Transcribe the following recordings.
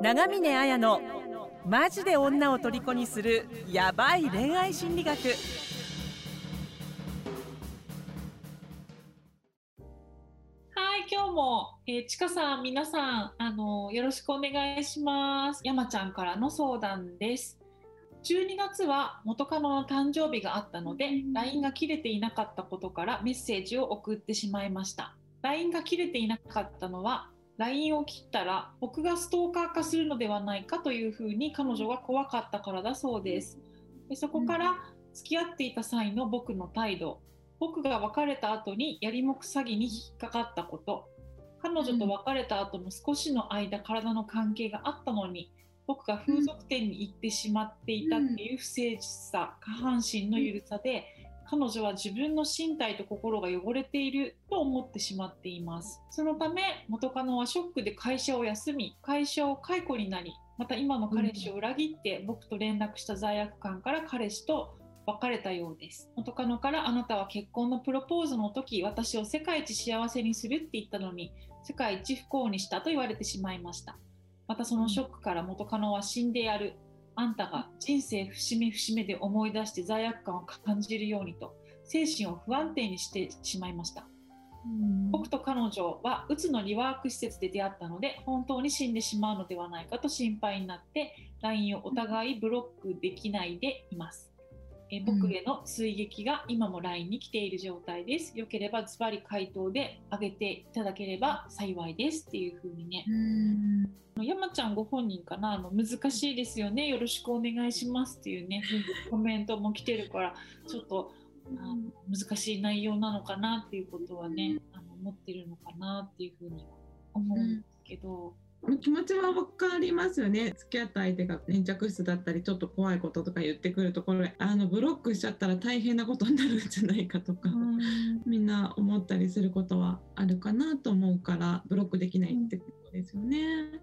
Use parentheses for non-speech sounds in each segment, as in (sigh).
長峰綾のマジで女を虜にするヤバい恋愛心理学はい、今日も、えー、ちかさん、皆さん、あのよろしくお願いします。山ちゃんからの相談です。12月は元カノの誕生日があったので、LINE が切れていなかったことからメッセージを送ってしまいました。LINE が切れていなかったのは、LINE を切ったら僕がストーカー化するのではないかというふうに彼女が怖かったからだそうです。でそこから付き合っていた際の僕の態度、僕が別れた後にやりもく詐欺に引っかかったこと。彼女と別れた後も少しの間体の関係があったのに僕が風俗店に行ってしまっていたっていう不誠実さ下半身の緩さで彼女は自分の身体と心が汚れていると思ってしまっています。そのため元カノはショックで会社を休み会社を解雇になりまた今の彼氏を裏切って僕と連絡した罪悪感から彼氏と別れたようです。元カノからあなたは結婚のプロポーズの時私を世界一幸せにするって言ったのに世界一不幸にしたと言われてしまいました。またそのショックから元カノは死んでやるあんたが人生節目節目で思い出して罪悪感を感じるようにと精神を不安定にしてしまいました。僕と彼女はうつのリワーク施設で出会ったので本当に死んでしまうのではないかと心配になって LINE をお互いブロックできないでいますえ僕への追撃が今も LINE に来ている状態です。よければズバリ回答であげていただければ幸いですっていう風にね。山ちゃんご本人かな？あの難しいですよね。よろしくお願いしますっていうねコメントも来てるからちょっとあの難しい内容なのかなっていうことはねあの思ってるのかなっていう風には思うんですけど。気持ちは分かりますよね。付き合った相手が粘着質だったりちょっと怖いこととか言ってくるところであのブロックしちゃったら大変なことになるんじゃないかとか、みんな思ったりすることはあるかなと思うからブロックできないってことですよね。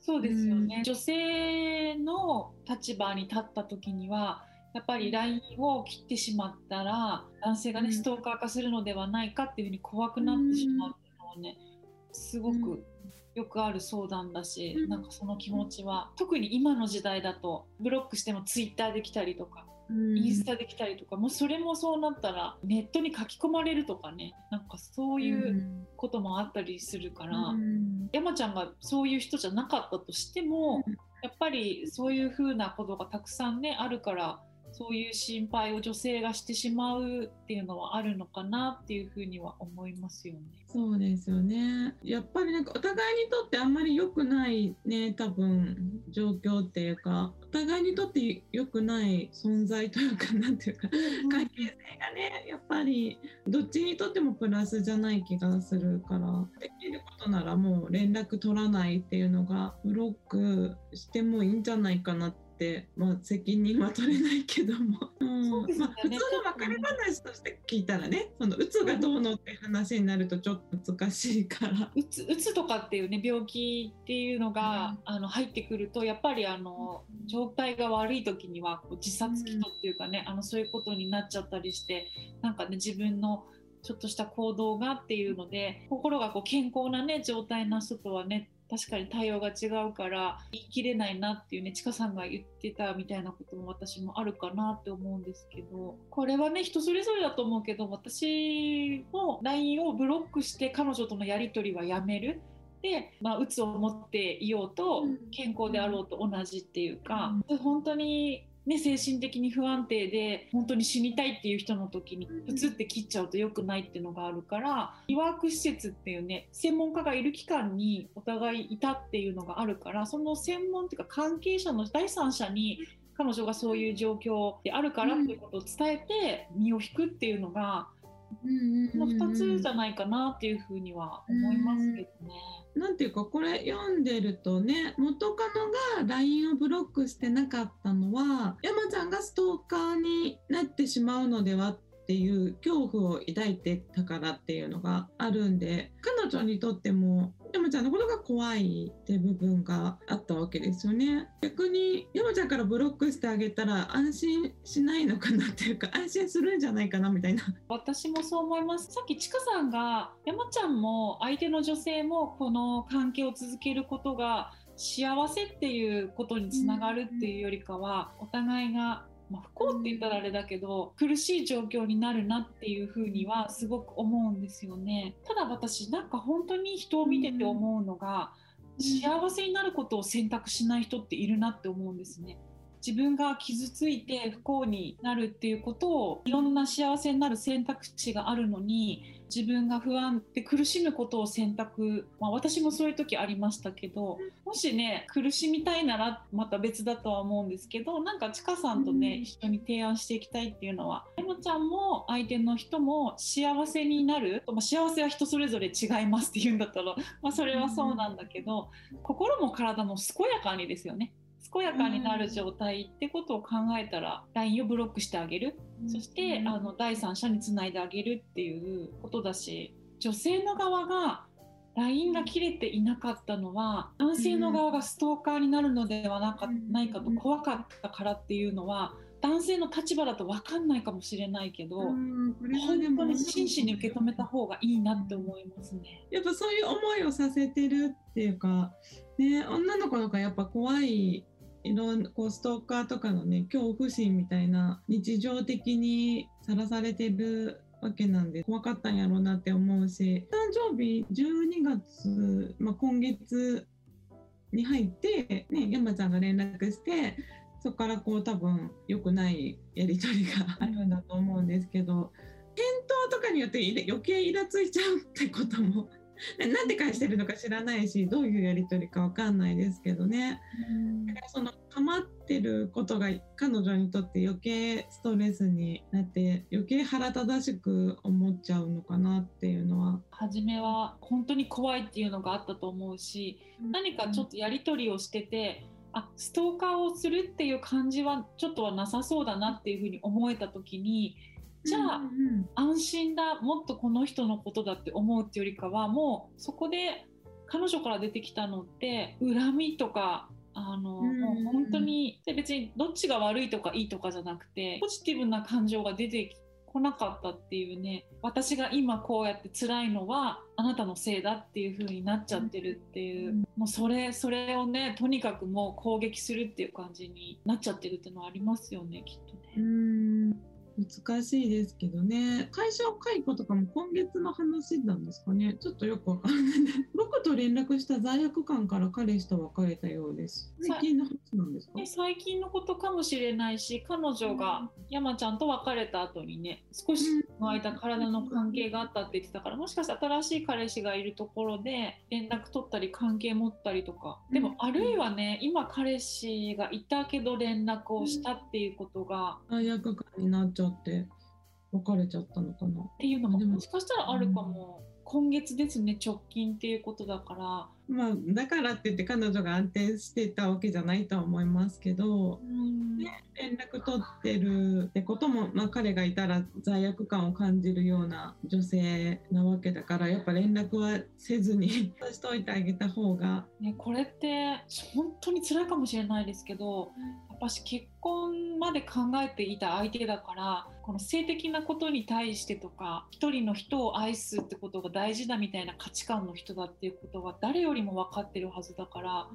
そうですよね、女性の立場に立った時にはやっぱり LINE を切ってしまったら男性がねストーカー化するのではないかっていうふうに怖くなってしまうっていうのはねすごくよくある相談だし、うん、なんかその気持ちは特に今の時代だとブロックしてもツイッターできたりとか、うん、インスタできたりとかもうそれもそうなったらネットに書き込まれるとかねなんかそういうこともあったりするから、うん、山ちゃんがそういう人じゃなかったとしても、やっぱりそういうふうなことがたくさんねあるからそういう心配を女性がしてしまうっていうのはあるのかなっていうふうには思いますよね。そうですよね。やっぱりなんかお互いにとってあんまり良くないね多分状況っていうかお互いにとって良くない存在というかなんていうか関係性がねやっぱりどっちにとってもプラスじゃない気がするからできることならもう連絡取らないっていうのがブロックしてもいいんじゃないかなってって、まあ、責任は取れないけども、(laughs) うん。まあ、普通の別れ話として聞いたらねそのう。つがどうのって話になるとちょっと難しいから。うつうつとかっていうね病気っていうのが、うん、あの入ってくるとやっぱりあの状態が悪い時にはこう自殺祈祷っていうかね、うん、あのそういうことになっちゃったりしてなんかね自分のちょっとした行動がっていうので心がこう健康なね状態な人とはね確かに対応が違うから言い切れないなっていうねちかさんが言ってたみたいなことも私もあるかなって思うんですけどこれはね人それぞれだと思うけど私も LINE をブロックして彼女とのやり取りはやめる。で、まあ、うつを持っていようと健康であろうと同じっていうか、うん、本当にね、精神的に不安定で本当に死にたいっていう人の時にプツって切っちゃうと良くないっていうのがあるからリワーク施設っていうね専門家がいる期間にお互いいたっていうのがあるからその専門っていうか関係者の第三者に彼女がそういう状況であるからということを伝えて身を引くっていうのが、この2つじゃないかなっていうふうには思いますけどね。なんていうかこれ読んでるとね元カノが LINE をブロックしてなかったのは山ちゃんがストーカーになってしまうのではっていう恐怖を抱いてたからっていうのがあるんで彼女にとっても山ちゃんのことが怖いって部分があったわけですよね。逆に山ちゃんからブロックしてあげたら安心しないのかなっていうか安心するんじゃないかなみたいな。私もそう思います。さっきちかさんが山ちゃんも相手の女性もこの関係を続けることが幸せっていうことにつながるっていうよりかはお互いがまあ、不幸って言ったらあれだけど苦しい状況になるなっていうふうにはすごく思うんですよね。ただ私なんか本当に人を見てて思うのが、幸せになることを選択しない人っているなって思うんですね。自分が傷ついて不幸になるっていうことをいろんな幸せになる選択肢があるのに自分が不安で苦しむことを選択、まあ、私もそういう時ありましたけどもしね苦しみたいならまた別だとは思うんですけどなんかちかさんとね、うん、一緒に提案していきたいっていうのはエモちゃんも相手の人も幸せになる、まあ、幸せは人それぞれ違いますっていうんだったら、まあ、それはそうなんだけど、うん、心も体も健やかにですよね。健やかになる状態ってことを考えたら LINE をブロックしてあげる、うん、そしてあの第三者につないであげるっていうことだし女性の側が LINE が切れていなかったのは男性の側がストーカーになるのではなかないかと怖かったからっていうのは男性の立場だと分かんないかもしれないけど、本当に真摯に受け止めた方がいいなって思いますね。やっぱそういう思いをさせてるっていうか、ね、女の子とかやっぱ怖いいろんなこうストーカーとかのね恐怖心みたいな日常的にさらされてるわけなんで怖かったんやろうなって思うし誕生日12月、まあ、今月に入って、ね、山ちゃんが連絡してそこからこう多分良くないやり取りがあるんだと思うんですけど返答とかによって余計イラついちゃうってことも (laughs) なんで返してるのか知らないしどういうやり取りか分かんないですけどね、だからその構ってることが彼女にとって余計ストレスになって余計腹立たしく思っちゃうのかなっていうのは。初めは本当に怖いっていうのがあったと思うし、何かちょっとやり取りをしててあストーカーをするっていう感じはちょっとはなさそうだなっていうふうに思えた時にじゃあ、安心だもっとこの人のことだって思うっていうよりかはもうそこで彼女から出てきたのって恨みとかあの、もう本当にで別にどっちが悪いとかいいとかじゃなくてポジティブな感情が出てこなかったっていうね私が今こうやって辛いのはあなたのせいだっていう風になっちゃってるっていう、うん、もうそれそれをねとにかくもう攻撃するっていう感じになっちゃってるっていうのはありますよねきっとね。うん難しいですけどね。会社を解雇とかも今月の話なんですかね。ちょっとよくわかんない。僕と連絡した罪悪感から彼氏と別れたようです。最近の話なんですか？最近のことかもしれないし彼女が山ちゃんと別れた後にね少しの間体の関係があったって言ってたからもしかしたら新しい彼氏がいるところで連絡取ったり関係持ったりとか。でもあるいはね今彼氏がいたけど連絡をしたっていうことが罪悪感になっちゃって別れちゃったのかな。っていうのもも。しかしたらあるかも、うん、今月ですね直近っていうことだから。まあだからって言って彼女が安定してたわけじゃないとは思いますけど、うん。ね、連絡取ってるってことも、まあ、彼がいたら罪悪感を感じるような女性なわけだからやっぱ連絡はせずに (laughs) しといてあげた方が、ね、これって本当に辛いかもしれないですけど、やっぱし結婚まで考えていた相手だからこの性的なことに対してとか一人の人を愛すってことが大事だみたいな価値観の人だっていうことは誰よりも分かってるはずだから、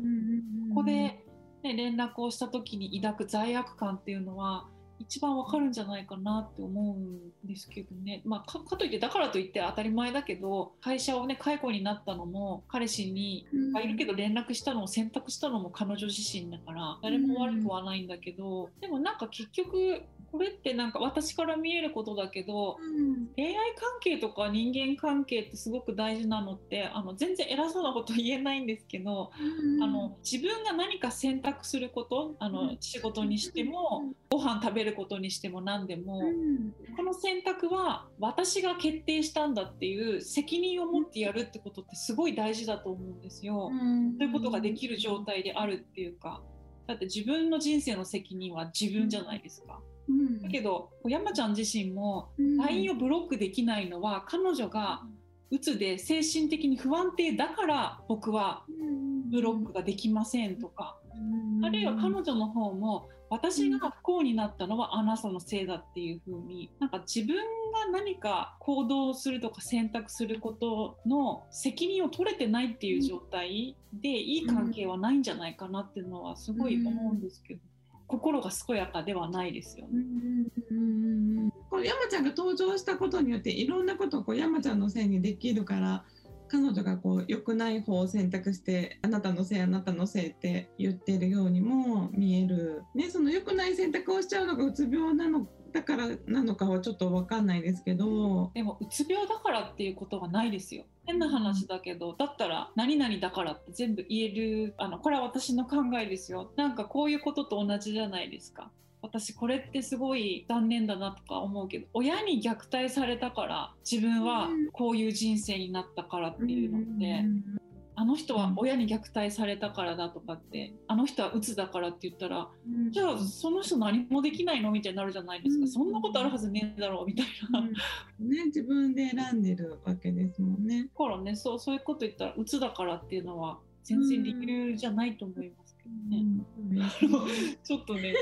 ここで、ね、連絡をした時に抱く罪悪感っていうのは一番わかるんじゃないかなって思うんですけどね、まあ、かかといってだからといって当たり前だけど会社をね解雇になったのも彼氏に、まあ、いるけど連絡したのを選択したのも彼女自身だから誰も悪くはないんだけど、でもなんか結局これってなんか私から見えることだけど、恋愛関係とか人間関係ってすごく大事なのってあの全然偉そうなこと言えないんですけど、あの自分が何か選択することあの仕事にしてもご飯食べることにしても何でも、この選択は私が決定したんだっていう責任を持ってやるってことってすごい大事だと思うんですよ。ということができる状態であるっていうか。だって自分の人生の責任は自分じゃないですか。だけど山ちゃん自身も LINE をブロックできないのは彼女がうつで精神的に不安定だから僕はブロックができませんとか。あるいは彼女の方も私が不幸になったのはあなたのせいだっていう風になんか自分が何か行動するとか選択することの責任を取れてないっていう状態でいい関係はないんじゃないかなっていうのはすごい思うんですけど、心が健やかではないですよね。この山ちゃんが登場したことによっていろんなことをこう山ちゃんのせいにできるから彼女がこう良くない方を選択してあなたのせいあなたのせいって言ってるようにも見える、ね、その良くない選択をしちゃうのがうつ病なのだからなのかはちょっと分かんないですけど。でもうつ病だからっていうことはないですよ。変な話だけどだったら何々だからって全部言える。あのこれは私の考えですよ。なんかこういうことと同じじゃないですか。私これってすごい残念だなとか思うけど親に虐待されたから自分はこういう人生になったからっていうのって、あの人は親に虐待されたからだとかってあの人は鬱だからって言ったら、じゃあその人何もできないのみたいになるじゃないですか、そんなことあるはずねえだろうみたいな、ね、自分で選んでるわけですもんね。だからねそうそういうこと言ったら鬱だからっていうのは全然理由じゃないと思いますけどね。(laughs) ちょっとね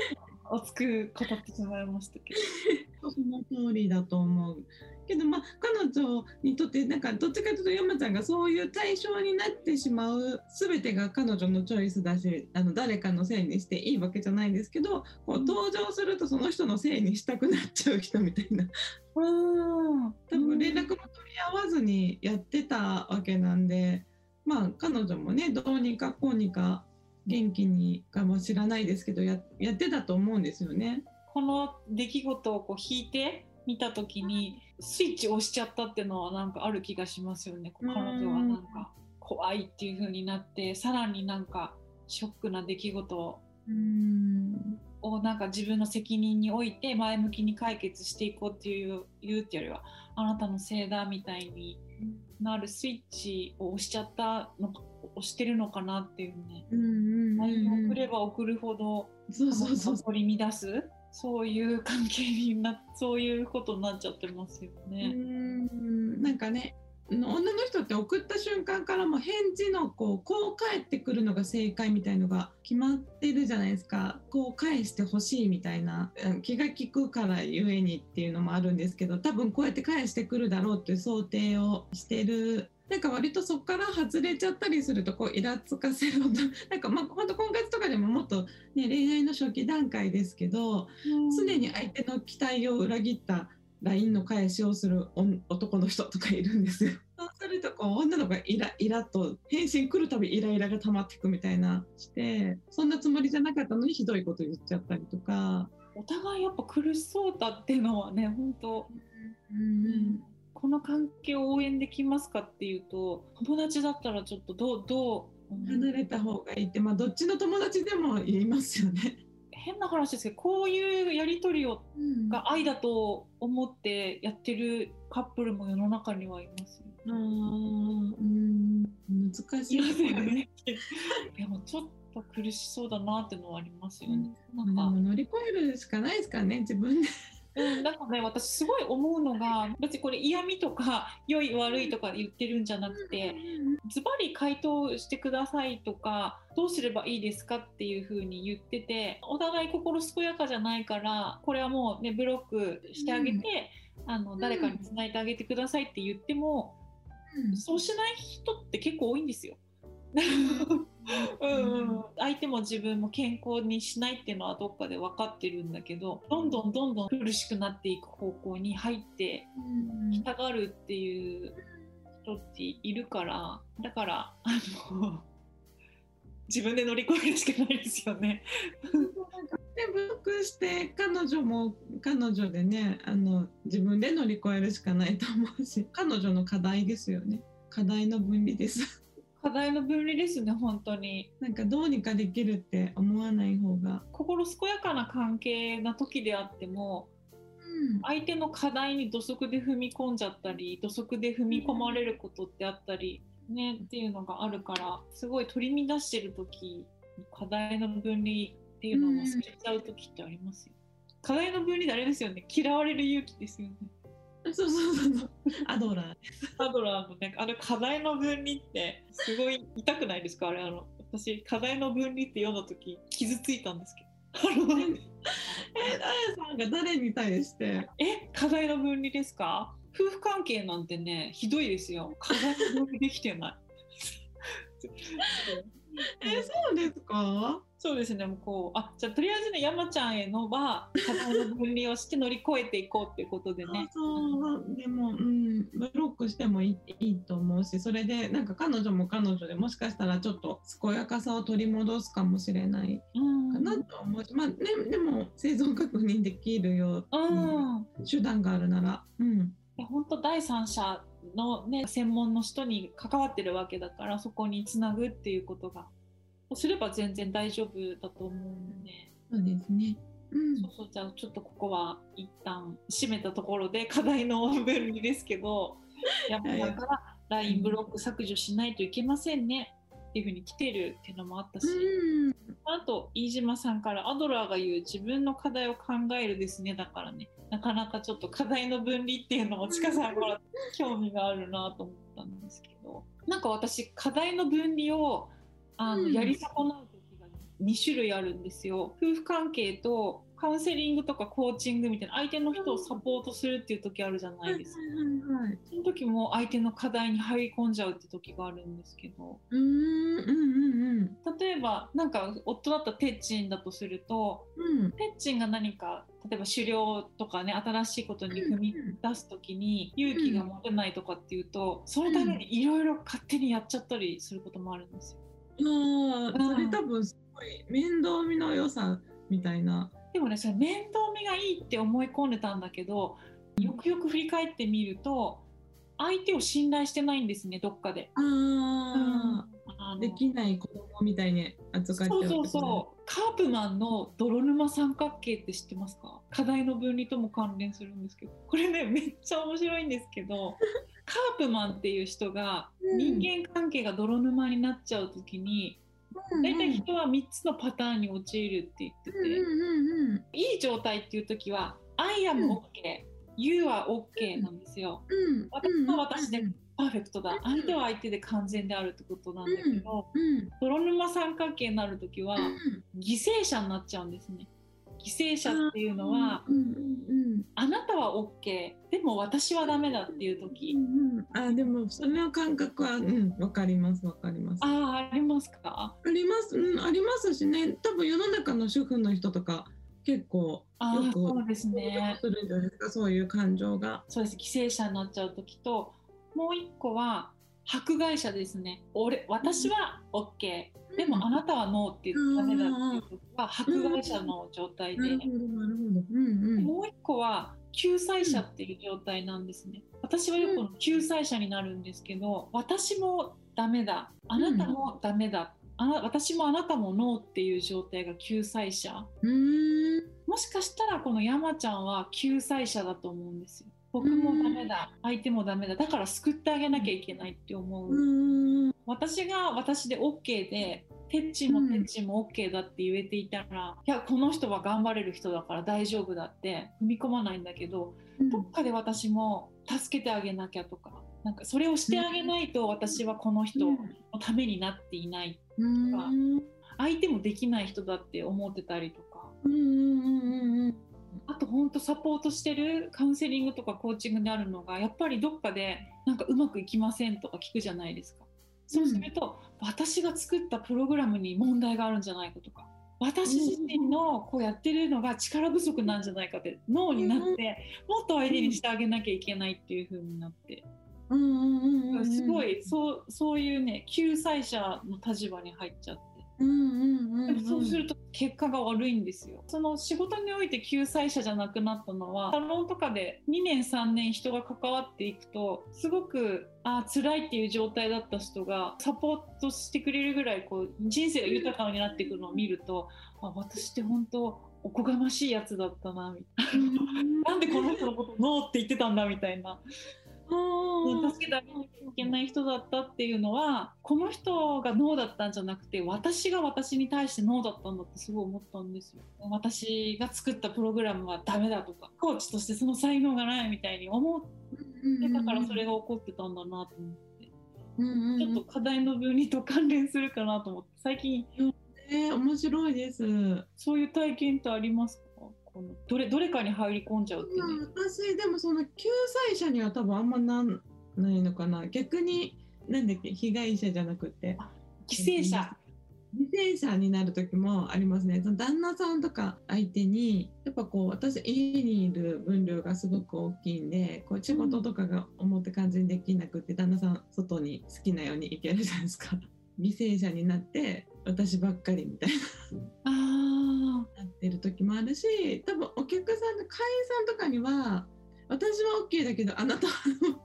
熱く語ってしまいましたけど。(laughs) その通りだと思う。けどまあ彼女にとってなんかどっちかというと山ちゃんがそういう対象になってしまう全てが彼女のチョイスだしあの誰かのせいにしていいわけじゃないんですけどこう登場するとその人のせいにしたくなっちゃう人みたいな。多分連絡も取り合わずにやってたわけなんでまあ彼女もねどうにかこうにか元気にかも知らないですけどややってたと思うんですよね。この出来事をこう引いて見た時にスイッチ押しちゃったっていうのはなんかある気がしますよね。彼女はなんか怖いっていう風になってさらになんかショックな出来事をなんか自分の責任において前向きに解決していこうっていう言うっていうよりはあなたのせいだみたいになるスイッチを押しちゃったの押してるのかなっていうね。送れば送るほどそうそうそう取り乱すそういう関係にな (laughs) そういうことになっちゃってますよね。うんなんかね女の人って送った瞬間からも返事のこうこう返ってくるのが正解みたいのが決まってるじゃないですかこう返してほしいみたいな気が利くからゆえにっていうのもあるんですけど多分こうやって返してくるだろうっていう想定をしてるなんか割とそこから外れちゃったりするとこうイラつかせる (laughs) なんかまあ本当婚活とかでももっと、ね、恋愛の初期段階ですけど、常に相手の期待を裏切った LINE の返しをする男の人とかいるんですよ。(laughs) そうするとこう女の子がイライラと返信来るたびイライラが溜まっていくみたいなしてそんなつもりじゃなかったのにひどいこと言っちゃったりとか。お互いやっぱ苦しそうだっていうのはね本当、うん、うんこの関係を応援できますかっていうと友達だったらちょっとどうどう離れた方がいいってまあどっちの友達でも言いますよね。変な話ですけどこういうやり取りを、うん、が愛だと思ってやってるカップルも世の中にはいますよ、ね。うん難しいですよね。(laughs) でもちょっと苦しそうだなっていうのはありますよね。うん、なんか乗り越えるしかないですかね自分で。うん、だからね私すごい思うのが別にこれ嫌味とか (laughs) 良い悪いとか言ってるんじゃなくてズバリ回答してくださいとかどうすればいいですかっていうふうに言っててお互い心健やかじゃないからこれはもうねブロックしてあげて、あの誰かにつないであげてくださいって言っても、そうしない人って結構多いんですよ。(laughs) うん相手も自分も健康にしないっていうのはどっかで分かってるんだけどどんどんどんどん苦しくなっていく方向に入ってきたがるっていう人っているからだからあの (laughs) 自分で乗り越えるしかないですよね。でブロックして彼女も彼女でねあの自分で乗り越えるしかないと思うし彼女の課題ですよね課題の分離です。課題の分離ですね本当に。なんかどうにかできるって思わない方が。心健やかな関係な時であっても、うん、相手の課題に土足で踏み込んじゃったり土足で踏み込まれることってあったり、ねっていうのがあるからすごい取り乱してる時課題の分離っていうのを忘れちゃう時ってありますよ、うん、課題の分離ってあれですよね。嫌われる勇気ですよね (laughs) そうそうそうそう。アドラー。アドラーのね、あの課題の分離ってすごい痛くないですか？あれあの私課題の分離って読んだ時傷ついたんですけど。え、誰さんが誰に対して？え課題の分離ですか？夫婦関係なんてねひどいですよ課題の分離できてない (laughs) え、そうですか？そうですね。もうこうあじゃあとりあえずね山ちゃんへのは課題の分離をして乗り越えていこうっていうことでね。あそうでも、うん、ブロックしてもいいいいと思うしそれでなんか彼女も彼女でもしかしたらちょっと健やかさを取り戻すかもしれないうんかなと思うし、まあね、でも生存確認できるよううんに手段があるなら、うん、本当第三者の、ね、専門の人に関わってるわけだからそこにつなぐっていうことがすれば全然大丈夫だと思うので、そうですね。うん。そうそうじゃあちょっとここは一旦閉めたところで課題の分離ですけど (laughs) 山さんから LINE ブロック削除しないといけませんねっていうふうに来てるっていうのもあったし、うん。あと飯島さんからアドラーが言う自分の課題を考えるですねだからねなかなかちょっと課題の分離っていうのもちかさんから興味があるなと思ったんですけどなんか私課題の分離をあの、うんやり損なう時が2種類あるんですよ。夫婦関係とカウンセリングとかコーチングみたいな相手の人をサポートするっていう時あるじゃないですか。はいはいはい。その時も相手の課題に入り込んじゃうって時があるんですけどうーんうんうん例えばなんか夫だったらテッチンだとするとうんうん。ペッチンが何か例えば狩猟とかね新しいことに踏み出す時に勇気が持てないとかっていうとそのためにいろいろ勝手にやっちゃったりすることもあるんですよ。ああ、それ多分すごい面倒見の良さみたいな。でもねそれ面倒見がいいって思い込んでたんだけどよくよく振り返ってみると相手を信頼してないんですねどっかで。ああ、あの。できない子供みたいに扱っちゃうそうそうそう。カープマンの泥沼三角形って知ってますか？課題の分離とも関連するんですけど。これねめっちゃ面白いんですけどカープマンっていう人がうん。人間関係が泥沼になっちゃう時にうん大体人は3つのパターンに陥るって言ってて、いい状態っていう時は「I am OK」「You are OK」なんですよ。うん私は私でパーフェクトだ相手は相手で完全であるってことなんだけど、うん。泥沼三角形になる時は犠牲者になっちゃうん。ですね。犠牲者っていうのは、うんうんあなたは OK でも私はダメだっていううん時、うんうん。あでもその感覚はうんわかりますわかります。あああありますか？りますうんありますしね。多分世の中の主婦の人とか結構ああよくそうですね。するんじゃないですかそういう感情が。そうです。犠牲者になっちゃう時ともう一個は迫害者ですね。俺私は OK でもあなたはノーって言ってダメだっていう時は迫害者の状態で、もう一個は救済者っていう状態なんですね。私はよくこの救済者になるんですけど、私もダメだ、あなたもダメだ、あな私もあなたもノーっていう状態が救済者。もしかしたらこの山ちゃんは救済者だと思うんですよ。僕もダメだ、相手もダメだ、だから救ってあげなきゃいけないって思う。私が私で OK でテッチもテッチも OK だって言えていたら、いやこの人は頑張れる人だから大丈夫だって踏み込まないんだけど、どっかで私も助けてあげなきゃとかなんかそれをしてあげないと私はこの人のためになっていないうん。相手もできない人だって思ってたりとかあと本当サポートしてるカウンセリングとかコーチングであるのがやっぱりどっかでなんかうまくいきませんとか聞くじゃないですか。そうすると、私が作ったプログラムに問題があるんじゃないかとか私自身のこうやってるのが力不足なんじゃないかって脳になってもっと相手にしてあげなきゃいけないっていう風になって。うんうんうんうんすごいそうそういうね救済者の立場に入っちゃって。うんうんうんでもそうすると結果が悪いんですよ。その仕事において救済者じゃなくなったのはサロンとかで2年3年人が関わっていくとすごくあー辛いっていう状態だった人がサポートしてくれるぐらいこう人生が豊かになっていくのを見るとあ私って本当おこがましいやつだったなみたいな。なんでこの人のことノーって言ってたんだみたいな。助けてあげなきゃいけない人だったっていうのはこの人がノーだったんじゃなくて私が私に対してノーだったんだってすごい思ったんですよ。私が作ったプログラムはダメだとかコーチとしてその才能がないみたいに思ってたからそれが起こってたんだなと思って。ちょっと課題の分離と関連するかなと思って最近。えー、面白いです。そういう体験ってありますか？このどれどれかに入り込んじゃうってね。私でもその救済者には多分あんまなんないのかな。逆になんだっけ被害者じゃなくて。犠牲者。犠牲者になる時もありますね。その旦那さんとか相手にやっぱこう私家にいる分量がすごく大きいんでこう仕事とかが思って感じにできなくて旦那さん外に好きなように行けるじゃないですか。(laughs) 犠牲者になって私ばっかりみたいなってる時もあるし多分お客さんの会員さんとかには私は OK だけどあなたは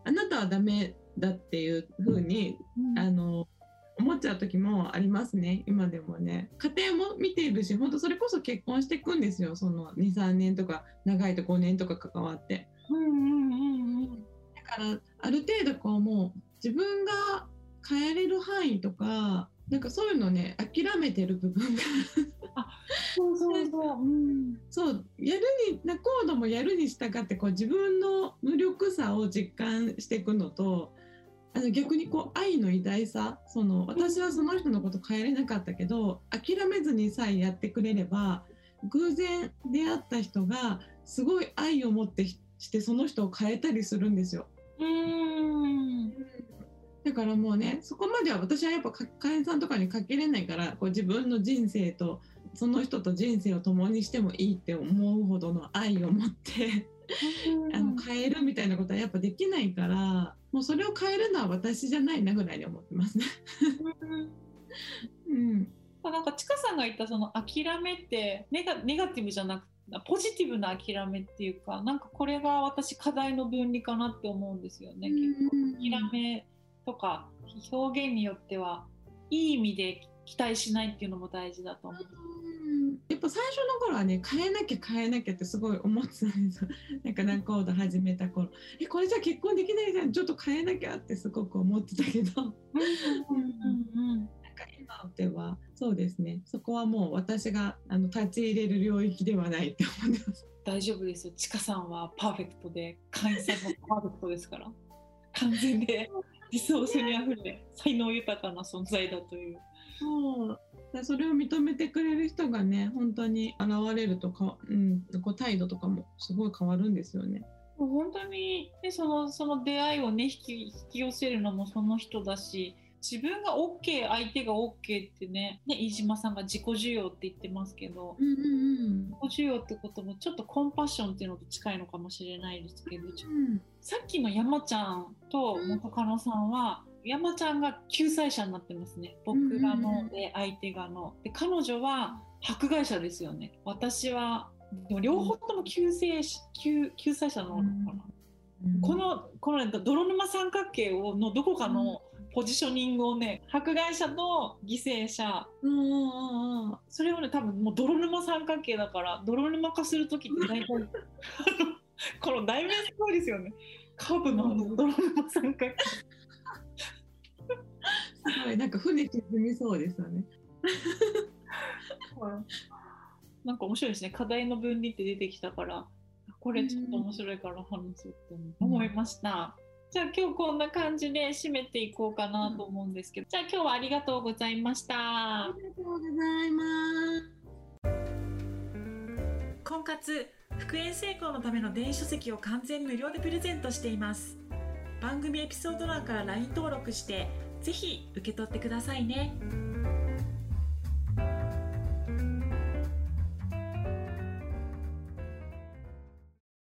あなたはダメだっていう風にあ。あの思っちゃう時もありますね今でもね家庭も見ているし本当それこそ結婚していくんですよその23年とか長いと5年とか関わってうんうんうんうん。だからある程度こうもう自分が変えれる範囲とかなんかそういうのね諦めてる部分がそうそうそう。(laughs) うん。そうやるに仲人もやるに従ってこう自分の無力さを実感していくのとあの逆にこう愛の偉大さその私はその人のこと変えれなかったけど諦めずにさえやってくれれば偶然出会った人がすごい愛を持ってしてその人を変えたりするんですよ。うん。だからもうねそこまでは私はやっぱ会員さんとかにかけれないからこう自分の人生とその人と人生を共にしてもいいって思うほどの愛を持ってあの変えるみたいなことはやっぱできないからもうそれを変えるのは私じゃないなぐらいに思ってますね。うん、なんかちかさんが言ったその諦めってネガネガティブじゃなくポジティブな諦めっていうかなんかこれが私課題の分離かなって思うんですよね。結構諦めとか表現によってはいい意味で期待しないっていうのも大事だと思う。やっぱ最初の頃はね変えなきゃ変えなきゃってすごい思ってたんですよ。(laughs) なんか何コード始めた頃えこれじゃ結婚できないじゃんちょっと変えなきゃってすごく思ってたけど。うんうんなんか今ではそうですねそこはもう私があの立ち入れる領域ではないって思ってます。大丈夫ですよ。ちかさんはパーフェクトで、会員さんもパーフェクトですから。完全で (laughs) 理想性にあふれ、才能豊かな存在だという。そうそれを認めてくれる人がね本当に現れるとか、うん、こう態度とかもすごい変わるんですよね。もう本当に、ね、そのその出会いをね引き引き寄せるのもその人だし自分が OK 相手が OK ってねね飯島さんが自己需要って言ってますけどうんうん自己需要ってこともちょっとコンパッションっていうのと近いのかもしれないですけどうんさっきの山ちゃんと元カノさんは山ちゃんが救済者になってますね。僕がので相手がの。で彼女は迫害者ですよね。私はでも両方とも救世し救救済者なのかな、うんこのこの泥沼三角形をのどこかのポジショニングをね迫害者と犠牲者。うんうんうんそれをね多分もう泥沼三角形だから泥沼化する時って大体 (laughs) この題名すごいですよね。カーブのあの泥沼三角形。すごいなんか船沈みそうですよね。なんか面白いですね。課題の分離って出てきたからこれちょっと面白いから話そうって思いました、じゃあ今日こんな感じで締めていこうかなと思うんですけど、じゃあ今日はありがとうございました。ありがとうございます。婚活復縁成功のための電子書籍を完全無料でプレゼントしています。番組エピソード欄から LINE 登録してぜひ受け取ってくださいね